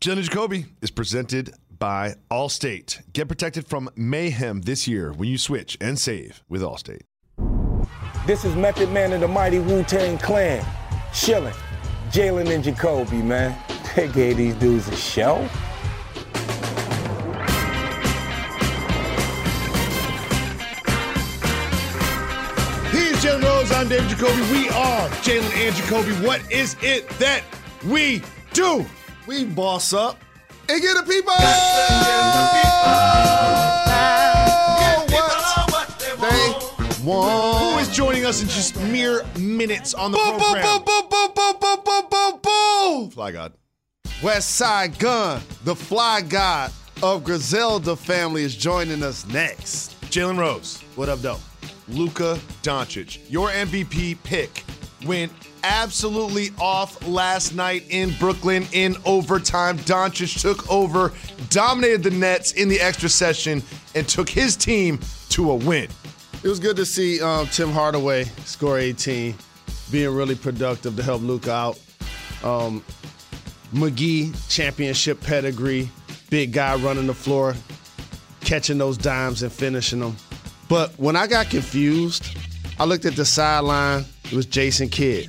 Jenna Jacoby is presented by Allstate. Get protected from mayhem this year when you switch and save with Allstate. This is Method Man of the Mighty Wu Tang Clan. Chillin'. Jalen and Jacoby, man. They gave these dudes a show. He's Jalen Rose. I'm David Jacoby. We are Jalen and Jacoby. What is it that we do? We boss up and get the people. what they want. Who is joining us in just mere minutes on the boom, program? Boom, boom, boom, boom, boom, boom, boom, boom. Fly God. Westside Gunn, the fly god of Griselda family, is joining us next. Jalen Rose. What up, though? Luka Doncic. Your MVP pick went absolutely off last night in Brooklyn in overtime. Doncic took over, dominated the Nets in the extra session, and took his team to a win. It was good to see um, Tim Hardaway score 18, being really productive to help Luka out. Um, McGee, championship pedigree, big guy running the floor, catching those dimes and finishing them. But when I got confused, I looked at the sideline. It was Jason Kidd,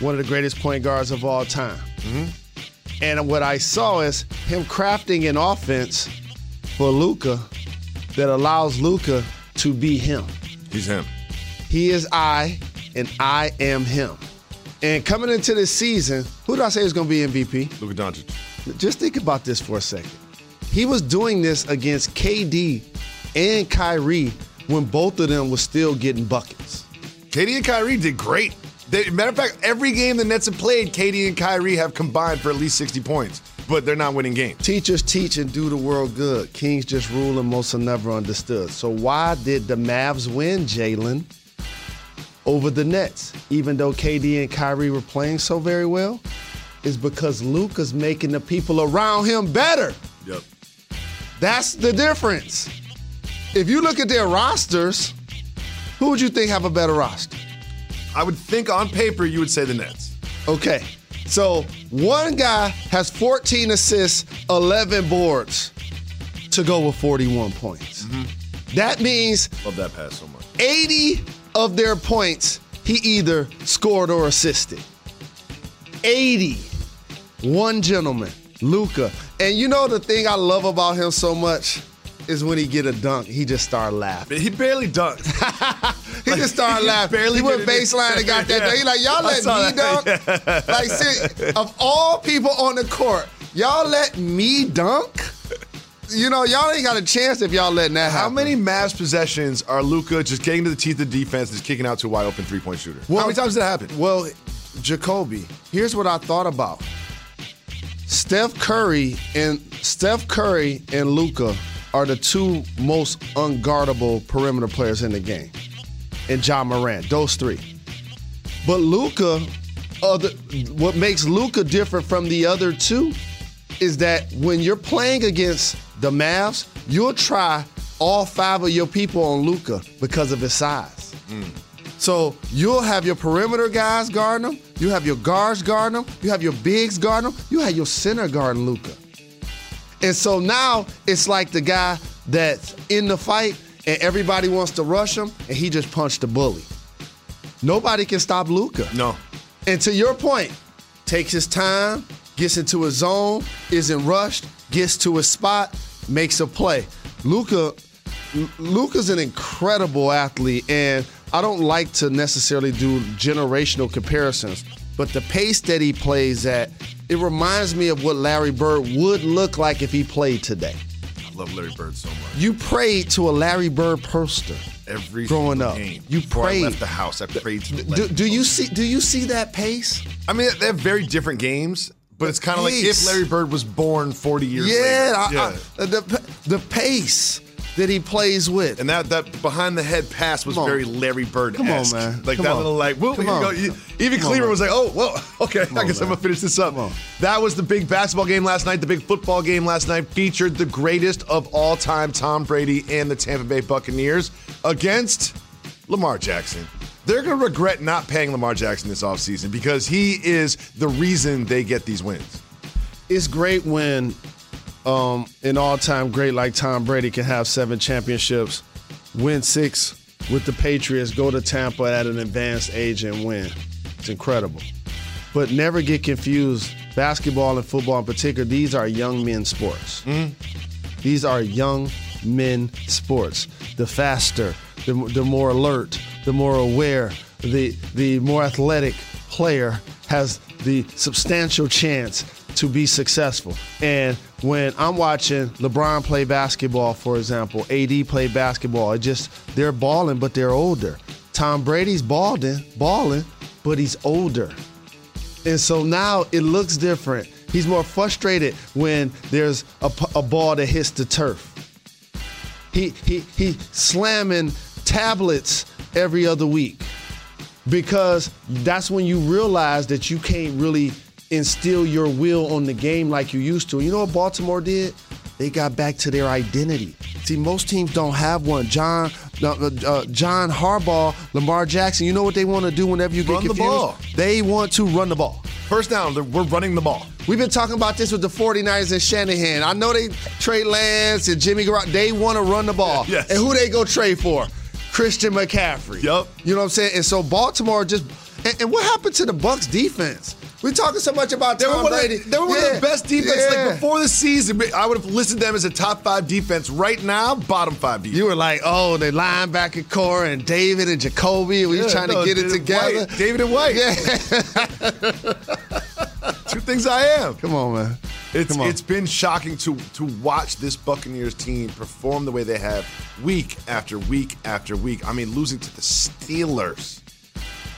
one of the greatest point guards of all time. Mm-hmm. And what I saw is him crafting an offense for Luka that allows Luka to be him. He's him. He is I, and I am him. And coming into this season, who do I say is going to be MVP? Luka Doncic. Just think about this for a second. He was doing this against KD and Kyrie when both of them were still getting buckets. KD and Kyrie did great. They, matter of fact, every game the Nets have played, KD and Kyrie have combined for at least 60 points, but they're not winning games. Teachers teach and do the world good. Kings just rule and most are never understood. So why did the Mavs win, Jalen, over the Nets, even though KD and Kyrie were playing so very well? Is because Luka's making the people around him better. Yep. That's the difference. If you look at their rosters, who would you think have a better roster? I would think on paper you would say the Nets. Okay. So one guy has 14 assists, 11 boards to go with 41 points. Mm-hmm. That means love that pass so much. 80 of their points he either scored or assisted. 80. One gentleman, Luka. And you know the thing I love about him so much is when he get a dunk, he just start laughing. He barely dunked. he just started laughing. Barely he went baseline and got that. Yeah. He like y'all let me dunk. Yeah. Like see, of all people on the court, y'all let me dunk. You know, y'all ain't got a chance if y'all letting that happen. How many Mavs possessions are Luka just getting to the teeth of the defense and just kicking out to a wide open three point shooter? Well, How many times did that happen? Well, Jacoby, here's what I thought about. Steph Curry and Steph Curry and Luka are the two most unguardable perimeter players in the game. And Ja Morant, those three. But Luka, other what makes Luka different from the other two is that when you're playing against the Mavs, you'll try all five of your people on Luka because of his size. Mm. So you'll have your perimeter guys guarding him, you have your guards guarding him, you have your bigs guarding him, you have your center guarding Luka. And so now it's like the guy that's in the fight and everybody wants to rush him and he just punched the bully. Nobody can stop Luka. No. And to your point, takes his time, gets into his zone, isn't rushed, gets to his spot, makes a play. Luka Luka's an incredible athlete and I don't like to necessarily do generational comparisons, but the pace that he plays at, it reminds me of what Larry Bird would look like if he played today. I love Larry Bird so much. You prayed to a Larry Bird poster every growing up. Game. You prayed. I left the house. I prayed to do, do you see? Do you see that pace? I mean, they have very different games, But it's kind of like if Larry Bird was born 40 years yeah, later. I, I, the the pace that he plays with. And that that behind the head pass was very Larry Bird Come on, man. Like Come that on. little like, whoop, Come on. go. Even Come Cleaver was like, oh, well, okay, I on, guess I'm gonna finish this up. That was the big basketball game last night. The big football game last night featured the greatest of all time, Tom Brady and the Tampa Bay Buccaneers against Lamar Jackson. They're gonna regret not paying Lamar Jackson this offseason because he is the reason they get these wins. it's great when um, an all-time great like Tom Brady can have seven championships, win six with the Patriots, go to Tampa at an advanced age and win. It's incredible. But never get confused. Basketball and football in particular, these are young men sports. These are young men sports. The faster, the, the more alert, the more aware, the, the more athletic player has the substantial chance to be successful. And when I'm watching LeBron play basketball, for example, AD play basketball, it just they're balling, but they're older. Tom Brady's balling, balling, but he's older. And so now it looks different. He's more frustrated when there's a ball that hits the turf. He he he slamming tablets every other week because that's when you realize that you can't really instill your will on the game like you used to. You know what Baltimore did? They got back to their identity. See, most teams don't have one. John, uh, uh, John Harbaugh, Lamar Jackson. You know what they want to do whenever you get Run the ball. They want to run the ball. First down, we're running the ball. We've been talking about this with the 49ers and Shanahan. I know they trade Lance and Jimmy Garoppolo. They want to run the ball. Yes. And who they go trade for? Christian McCaffrey. Yup. You know what I'm saying? And so Baltimore just and, and what happened to the Bucks defense? We're talking so much about They were, Tom Brady. the, they were one of the best defense. Yeah. Like before the season, I would have listed them as a top five defense. Right now, bottom five defense. You were like, oh, the linebacker core and David and Jacoby. We were Yeah, trying no, to get it together. White. David and White. Yeah. Two things I am. Come on, man. It's on. it's been shocking to to watch this Buccaneers team perform the way they have week after week after week. I mean, losing to the Steelers,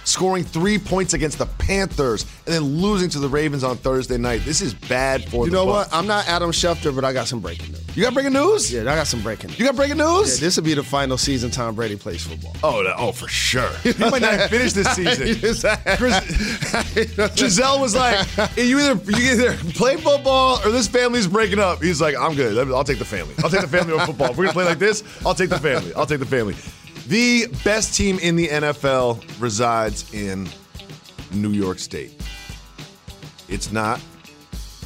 scoring three points against the Panthers, and then losing to the Ravens on Thursday night. This is bad for You know Bucs. what? I'm not Adam Schefter, but I got some breaking news. You got breaking news? Yeah, I got some breaking news. You got breaking news? Yeah, this will be the final season Tom Brady plays football. oh, oh, for sure. He might not finish this season. Chris, Gisele was like, "You either you either play football or this family's breaking up." He's like, "I'm good. I'll take the family. I'll take the family over football. If we're gonna play like this, I'll take the family. I'll take the family." The best team in the NFL resides in New York State. It's not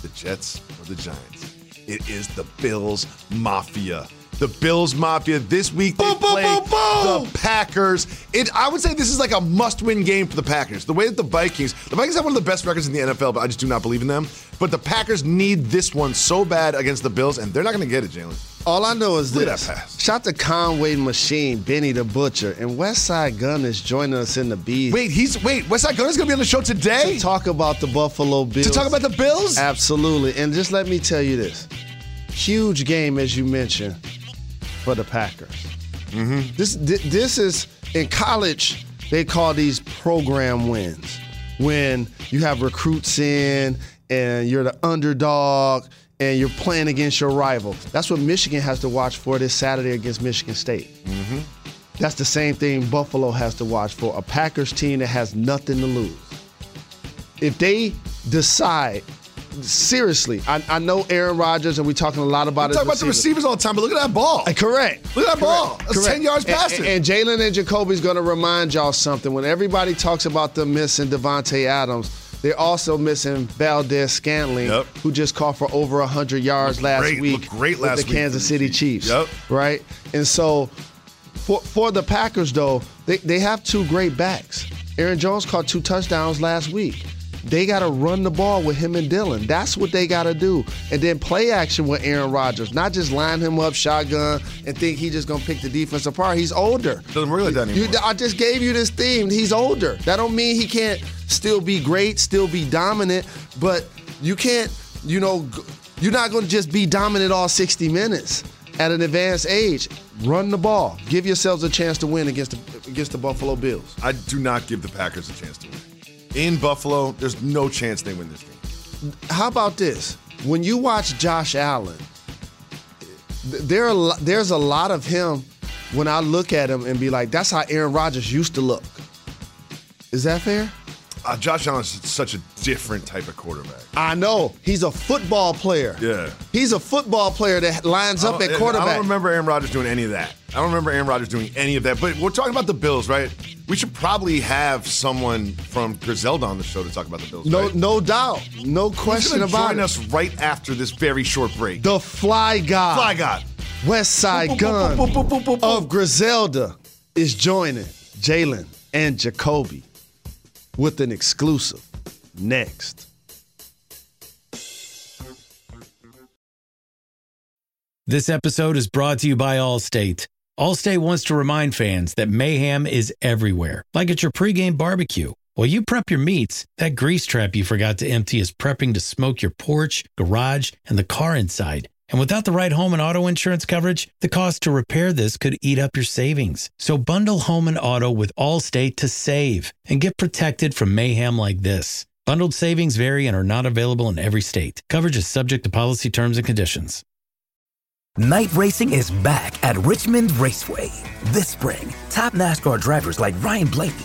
the Jets or the Giants. It is the Bills Mafia. The Bills Mafia this week they Boom, play boom, boom. the Packers. It, I would say this is like a must-win game for the Packers. The way that the Vikings, the Vikings have one of the best records in the NFL, but I just do not believe in them. But the Packers need this one so bad against the Bills, and they're not going to get it, Jalen. All I know is Look this. that pass. Shout to Conway Machine, Benny the Butcher, and Westside Gunn is joining us in the beat Wait, he's wait. West Side Gunner's going to be on the show today to talk about the Buffalo Bills. to talk about the Bills. Absolutely. And just let me tell you this. Huge game, as you mentioned, for the Packers. Mm-hmm. This this is in college. They call these program wins when you have recruits in and you're the underdog and you're playing against your rival. That's what Michigan has to watch for this Saturday against Michigan State. That's the same thing Buffalo has to watch for. A Packers team that has nothing to lose. If they decide, seriously, I, I know Aaron Rodgers, and we're talking a lot about it. We talk about the receivers. all the time, but look at that ball. Uh, Correct. Look at that ball. Correct. 10 yards And- past and, it. And Jalen and Jacoby's going to remind y'all something. When everybody talks about them missing Davante Adams, they're also missing Valdes-Scantling, Yep. who just caught for over 100 yards Looked last great- week great with the week Kansas City Chiefs. Chiefs. Yep. Right? And so for, for the Packers, though, they, they have two great backs. Aaron Jones caught two touchdowns last week. They got to run the ball with him and Dillon. That's what they got to do. And then play action with Aaron Rodgers, not just line him up shotgun and think he's just going to pick the defense apart. He's older. Doesn't work like that You- I just gave you this theme. He's older. That don't mean he can't still be great, still be dominant, but you can't, you know, you're not going to just be dominant all 60 minutes at an advanced age. Run the ball. Give yourselves a chance to win against the, against the Buffalo Bills. I do not give the Packers a chance to win. In Buffalo, there's no chance they win this game. how about this? When you watch Josh Allen, there are, there's a lot of him when I look at him and be like, that's how Aaron Rodgers used to look. Is that fair? Uh, Josh is such a different type of quarterback. I know. He's a football player. Yeah. He's a football player that lines up at quarterback. I don't remember Aaron Rodgers doing any of that. I don't remember Aaron Rodgers doing any of that. But we're talking about the Bills, right? We should probably have someone from Griselda on the show to talk about the Bills. No, right? no doubt, no question about join it. us right after this very short break. The Fly God, Fly God, Westside Gunn of Griselda is joining Jalen and Jacoby with an exclusive next. This episode is brought to you by Allstate. Allstate wants to remind fans that mayhem is everywhere, like at your pregame barbecue. While you prep your meats, that grease trap you forgot to empty is prepping to smoke your porch, garage, and the car inside. And without the right home and auto insurance coverage, the cost to repair this could eat up your savings. So bundle home and auto with Allstate to save and get protected from mayhem like this. Bundled savings vary and are not available in every state. Coverage is subject to policy terms and conditions. Night racing is back at Richmond Raceway. This spring, top NASCAR drivers like Ryan Blaney,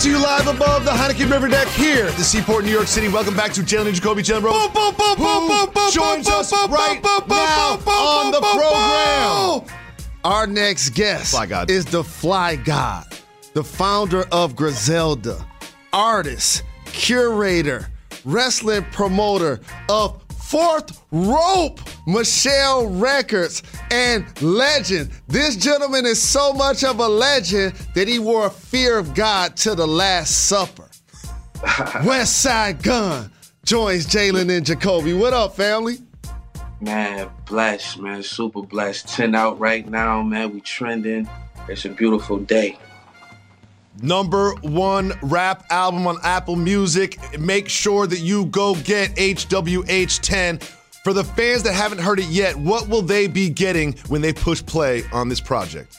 to you live above the Heineken River Deck here at the Seaport, New York City. Welcome back to Jalen and Jacoby Jalen Rose. Who joins us right now on the program? Our next guest Fly God. is the Fly God, the founder of Griselda, artist, curator, wrestling promoter of Fourth Rope, Michelle Records, and legend. This gentleman is so much of a legend that he wore a fear of God to the Last Supper. Westside Gunn joins Jalen and Jacoby. What up, family? Man, blessed, man. Super blessed. 10 out right now, man. We trending. It's a beautiful day. Number one rap album on Apple Music. Make sure that you go get HWH10. For the fans that haven't heard it yet, what will they be getting when they push play on this project?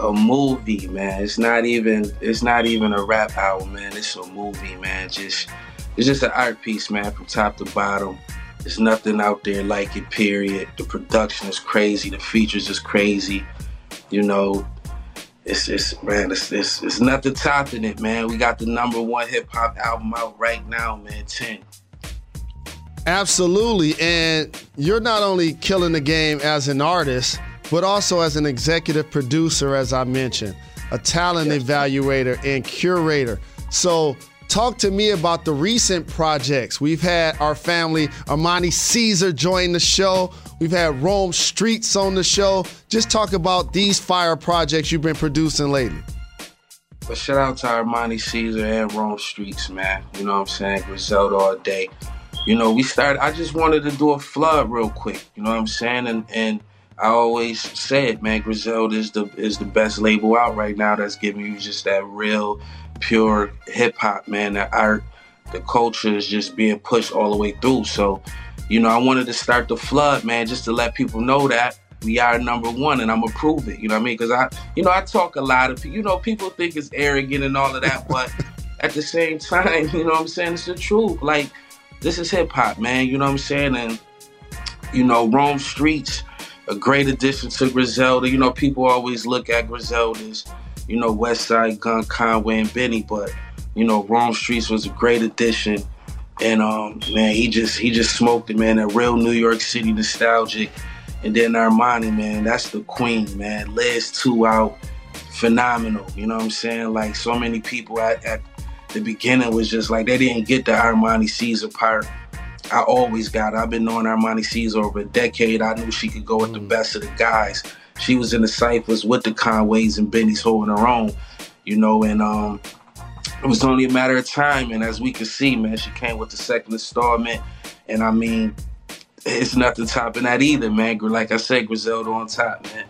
A movie, man. It's not even it's not even a rap album, man. It's a movie, man. Just it's just an art piece, man, from top to bottom. There's nothing out there like it, period. The production is crazy, the features is crazy. You know, it's it's man, it's it's, it's nothing topping it, man. We got the number one hip hop album out right now, man. Ten. Absolutely. And you're not only killing the game as an artist, but also as an executive producer, as I mentioned, a talent evaluator and curator. So, talk to me about the recent projects. We've had our family, Armani Caesar, join the show. We've had Rome Streets on the show. Just talk about these fire projects you've been producing lately. But shout out to Armani Caesar and Rome Streets, man. You know what I'm saying? Griselda all day. You know, we started. I just wanted to do a flood real quick. You know what I'm saying? And and I always said, man, Griselda is the is the best label out right now. That's giving you just that real, pure hip hop, man. That art, the culture is just being pushed all the way through. So, you know, I wanted to start the flood, man, just to let people know that we are number one, and I'm gonna prove it. You know what I mean? Because I, you know, I talk a lot of, you know, people think it's arrogant and all of that, but at the same time, you know what I'm saying? It's the truth. Like this is hip hop, man. You know what I'm saying? And you know, Rome Streets, a great addition to Griselda. You know, people always look at Griselda's, you know, Westside Gunn, Conway, and Benny, but you know, Rome Streets was a great addition. And um, man, he just he just smoked it, man. A real New York City nostalgic. And then Armani, man, that's the queen, man. Liz two out, phenomenal. You know what I'm saying? Like so many people at, at the beginning was just like they didn't get the Armani Caesar part. I always got it. I've been knowing Armani Caesar over a decade. I knew she could go with the best of the guys. She was in the ciphers with the Conways and Benny's holding her own, you know, and um it was only a matter of time. And as we can see, man, she came with the second installment. And I mean, it's nothing topping that either, man. Like I said, Griselda on top, man.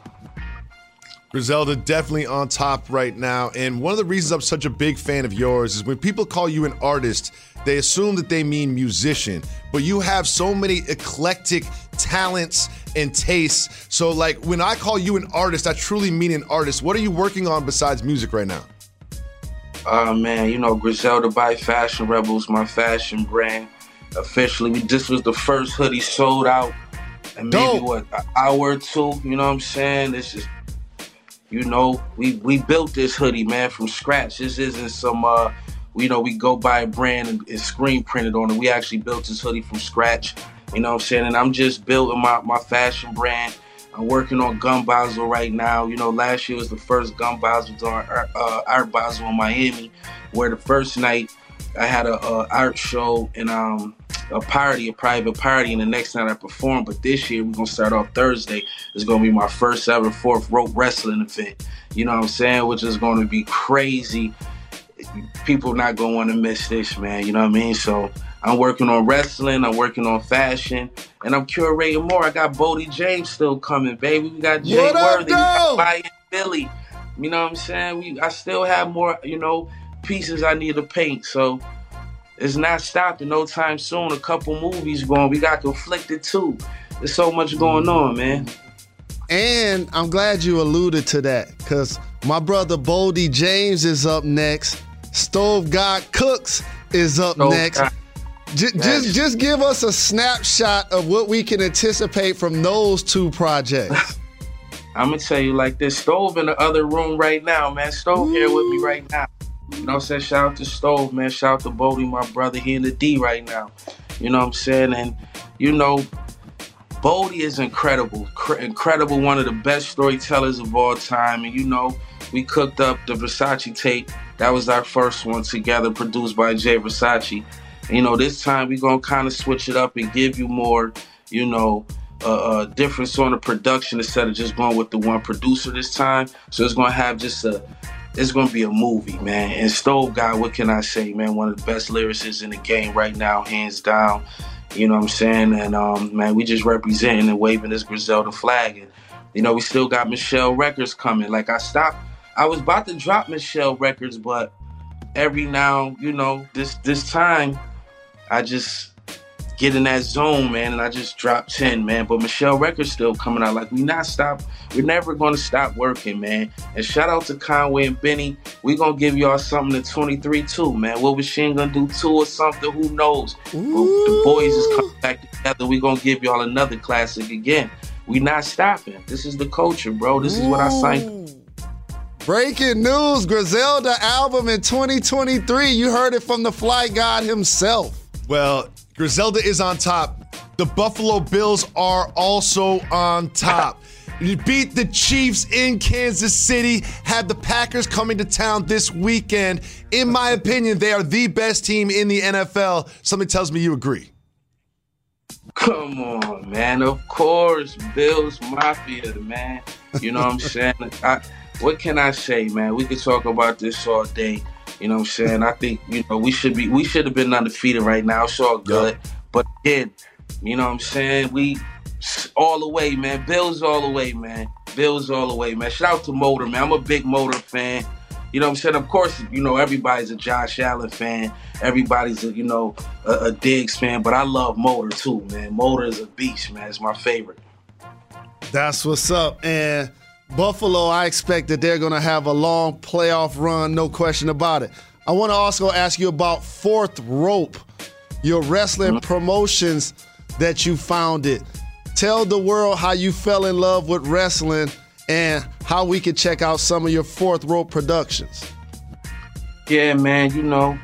Griselda definitely on top right now. And one of the reasons I'm such a big fan of yours is when people call you an artist, they assume that they mean musician. But you have so many eclectic talents and tastes. So, like, when I call you an artist, I truly mean an artist. What are you working on besides music right now? Uh, man, you know, Griselda by Fashion Rebels, my fashion brand. Officially, this was the first hoodie sold out and maybe Dope. what an hour or two. You know what I'm saying? This is you know, we we built this hoodie, man, from scratch. This isn't some uh you know, we go buy a brand and, and screen printed on it. We actually built this hoodie from scratch. You know what I'm saying? And I'm just building my, my fashion brand. I'm working on Gun Basel right now. You know, last year was the first Gun Basel during uh, Art Basel in Miami, where the first night I had a, a art show and um, a party, a private party, and the next night I performed. But this year we're gonna start off Thursday. It's gonna be my first ever fourth rope wrestling event. You know what I'm saying? Which is gonna be crazy. People not gonna want to miss this, man. You know what I mean? So I'm working on wrestling. I'm working on fashion, and I'm curating more. I got Boldy James still coming, baby. We got Jay what Worthy, we got Billy. You know what I'm saying? We I still have more, you know, pieces I need to paint. So it's not stopping no time soon. A couple movies going. We got conflicted too. There's so much going mm-hmm. on, man. And I'm glad you alluded to that because my brother Boldy James is up next. Stove God Cooks is up Stove next. God. J- yes. Just, just give us a snapshot of what we can anticipate from those two projects. I'm gonna tell you like this: Stove in the other room right now, man. Stove Ooh. here with me right now. You know what I'm saying? Shout out to Stove, man. Shout out to Bodie, my brother. He in the D right now. You know what I'm saying? And, you know, Bodie is incredible. Cr- incredible, one of the best storytellers of all time. And, you know, we cooked up the Versace tape. That was our first one together, produced by Jay Versace. You know, this time we're to kind of switch it up and give you more, you know, a, a different sort of production instead of just going with the one producer this time. So it's to have just a it's gonna be a movie, man. And Stove Guy, what can I say, man? One of the best lyricists in the game right now, hands down. You know what I'm saying? And um, man, we just representing and waving this Griselda flag. And you know, we still got Michelle Records coming. Like I stopped, I was about to drop Michelle Records, but every now, you know, this this time, I just get in that zone, man, and I just dropped 10, man. But Michelle Records still coming out. Like we not stop, we're never gonna stop working, man. And shout out to Conway and Benny. We gonna give y'all something to 23 too, man. What was Sheen gonna do two or something? Who knows? the boys is coming back together. We gonna give y'all another classic again. We not stopping. This is the culture, bro. This is what I signed. Breaking news Griselda album in 2023. You heard it from the Fly God himself. Well, Griselda is on top. The Buffalo Bills are also on top. You beat the Chiefs in Kansas City, had the Packers coming to town this weekend. In my opinion, they are the best team in the NFL. Something tells me you agree. Come on, man. Of course, Bills Mafia, man. You know what I'm saying? I, what can I say, man? We could talk about this all day. You know what I'm saying? I think, you know, we should be we should have been undefeated right now. It's all good. Yep. But again, you know what I'm saying? We all the way, man. Bills all the way, man. Bills all the way, man. Shout out to Motor, man. I'm a big Motor fan. You know what I'm saying? Of course, you know, everybody's a Josh Allen fan. Everybody's a, you know, a, a Diggs fan, but I love Motor too, man. Motor is a beast, man. It's my favorite. That's what's up. And Buffalo, I expect that they're going to have a long playoff run, no question about it. I want to also ask you about Fourth Rope, your wrestling mm-hmm. promotions that you founded. Tell the world how you fell in love with wrestling and how we can check out some of your Fourth Rope productions. Yeah, man, you know,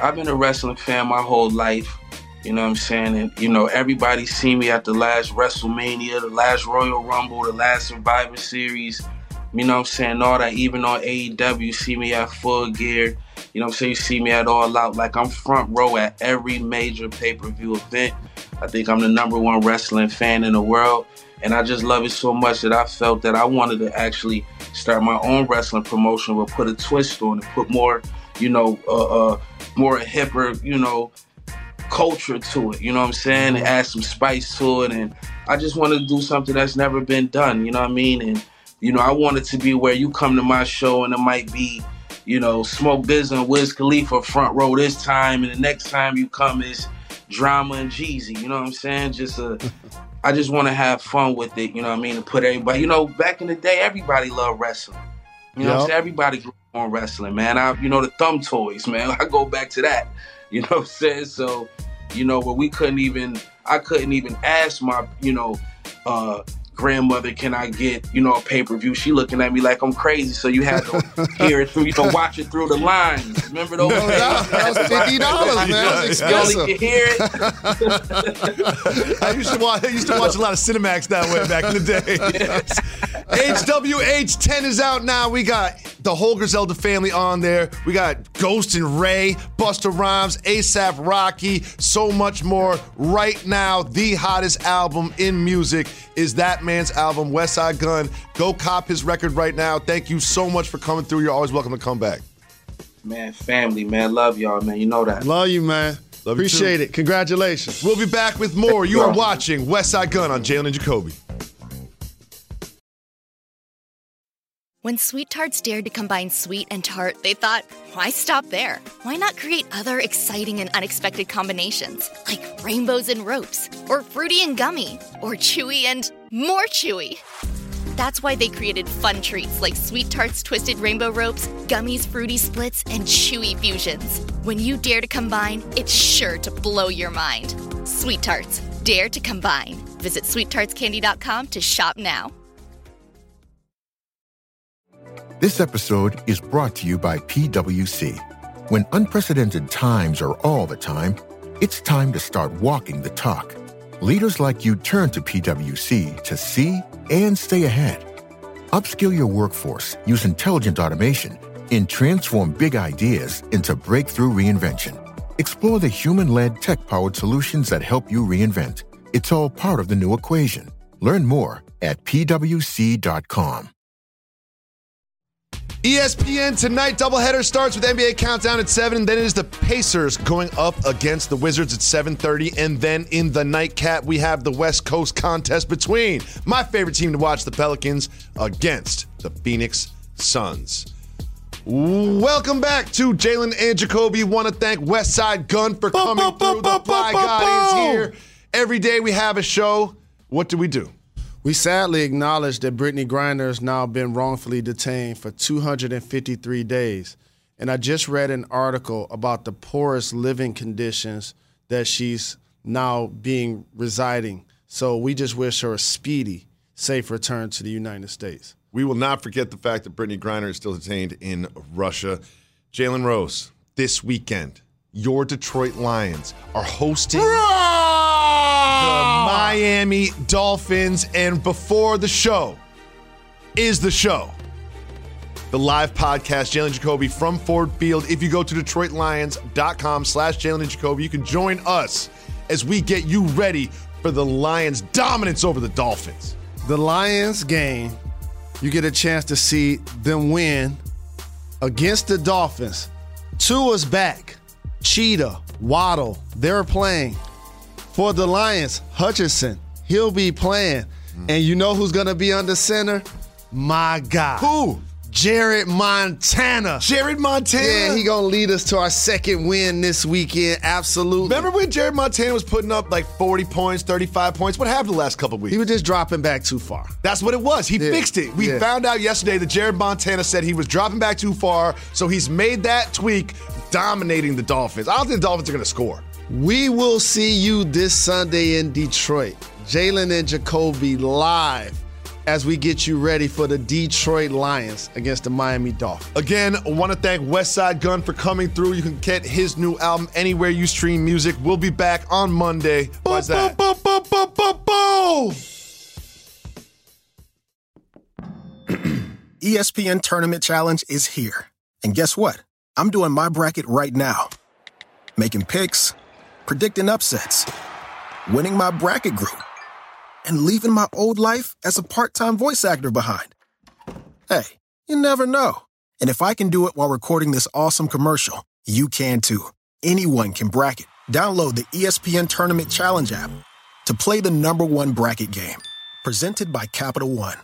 I've been a wrestling fan my whole life. You know what I'm saying? And you know, everybody seen me at the last WrestleMania, the last Royal Rumble, the last Survivor Series. You know what I'm saying? All that, even on AEW, see me at full gear. You know what I'm saying? You see me at all out. Like I'm front row at every major pay-per-view event. I think I'm the number one wrestling fan in the world. And I just love it so much that I felt that I wanted to actually start my own wrestling promotion, but put a twist on it, put more you know, uh, uh, more hipper, you know, culture to it. You know what I'm saying? And add some spice to it. And I just wanted to do something that's never been done. You know what I mean? And you know, I want it to be where you come to my show and it might be, you know, Smoke Biz and Wiz Khalifa front row this time, and the next time you come is Drama and Jeezy. You know what I'm saying? Just a I just want to have fun with it, you know what I mean? To put everybody, you know, back in the day, everybody loved wrestling. You know yep. what I'm saying? Everybody grew on wrestling, man. I, you know, the thumb toys, man. I go back to that. You know what I'm saying? So, you know, where we couldn't even, I couldn't even ask my, you know, uh, grandmother, can I get, you know, a pay-per-view? She looking at me like I'm crazy. So you had to hear it through, you know, watch it through the lines. Remember those no, days? That was fifty dollars, man. That was expensive. You hear it. I used to watch I used to watch a lot of Cinemax that way back in the day. HWH 10 is out now. We got the whole Griselda family on there. We got Ghost and Ray, Busta Rhymes, ASAP Rocky, so much more. Right now, the hottest album in music is that man's album, Westside Gunn. Go cop his record right now. Thank you so much for coming through. You're always welcome to come back. Man, family, man. Love y'all, man. You know that. Love you, man. Love Appreciate it. Congratulations. We'll be back with more. You are watching Westside Gun on Jalen and Jacoby. When Sweet Tarts dared to combine sweet and tart, they thought, why stop there? Why not create other exciting and unexpected combinations, like rainbows and ropes, or fruity and gummy, or chewy and more chewy? That's why they created fun treats like Sweet Tarts Twisted Rainbow Ropes, Gummies Fruity Splits, and Chewy Fusions. When you dare to combine, it's sure to blow your mind. Sweet Tarts, dare to combine. Visit sweettartscandy.com to shop now. This episode is brought to you by PWC. When unprecedented times are all the time, it's time to start walking the talk. Leaders like you turn to PWC to see and stay ahead. Upskill your workforce, use intelligent automation, and transform big ideas into breakthrough reinvention. Explore the human led tech powered solutions that help you reinvent. It's all part of the new equation. Learn more at pwc.com. ESPN tonight doubleheader starts with NBA countdown at 7 and then it is the Pacers going up against the Wizards at 7:30 and then in the nightcap we have the West Coast contest between my favorite team to watch the Pelicans against the Phoenix Suns. Welcome back to Jalen and Jacoby. Want to thank Westside Gunn for coming through. The Fly God is here. Every day we have a show. What do we do? We sadly acknowledge that Brittney Griner has now been wrongfully detained for 253 days. And I just read an article about the poorest living conditions that she's now being residing. So we just wish her a speedy, safe return to the United States. We will not forget the fact that Brittney Griner is still detained in Russia. Jalen Rose, this weekend, your Detroit Lions are hosting. Miami Dolphins. And before the show is the show. The live podcast, Jalen Jacoby from Ford Field. If you go to DetroitLions.com slash Jalen Jacoby, you can join us as we get you ready for the Lions' dominance over the Dolphins. The Lions game, you get a chance to see them win against the Dolphins. Tua's back. Cheetah, Waddle, they're playing. For the Lions, Hutchinson, he'll be playing. Mm. And you know who's going to be under center? My God. Who? Jared Montana. Jared Montana. Yeah, he gonna lead us to our second win this weekend. Absolutely. Remember when Jared Montana was putting up like 40 points, 35 points? What happened the last couple weeks? He was just dropping back too far. That's what it was. He yeah. fixed it. We yeah. found out yesterday that Jared Montana said he was dropping back too far, so he's made that tweak, dominating the Dolphins. I don't think the Dolphins are gonna score. We will see you this Sunday in Detroit. Jalen and Jacoby live as we get you ready for the Detroit Lions against the Miami Dolphins. Again, I want to thank Westside Gunn for coming through. You can get his new album anywhere you stream music. We'll be back on Monday. What's that? ESPN Tournament Challenge is here. And guess what? I'm doing my bracket right now. Making picks predicting upsets, winning my bracket group, and leaving my old life as a part time voice actor behind. Hey, you never know. And if I can do it while recording this awesome commercial, you can too. Anyone can bracket. Download the ESPN Tournament Challenge app to play the number one bracket game. Presented by Capital One.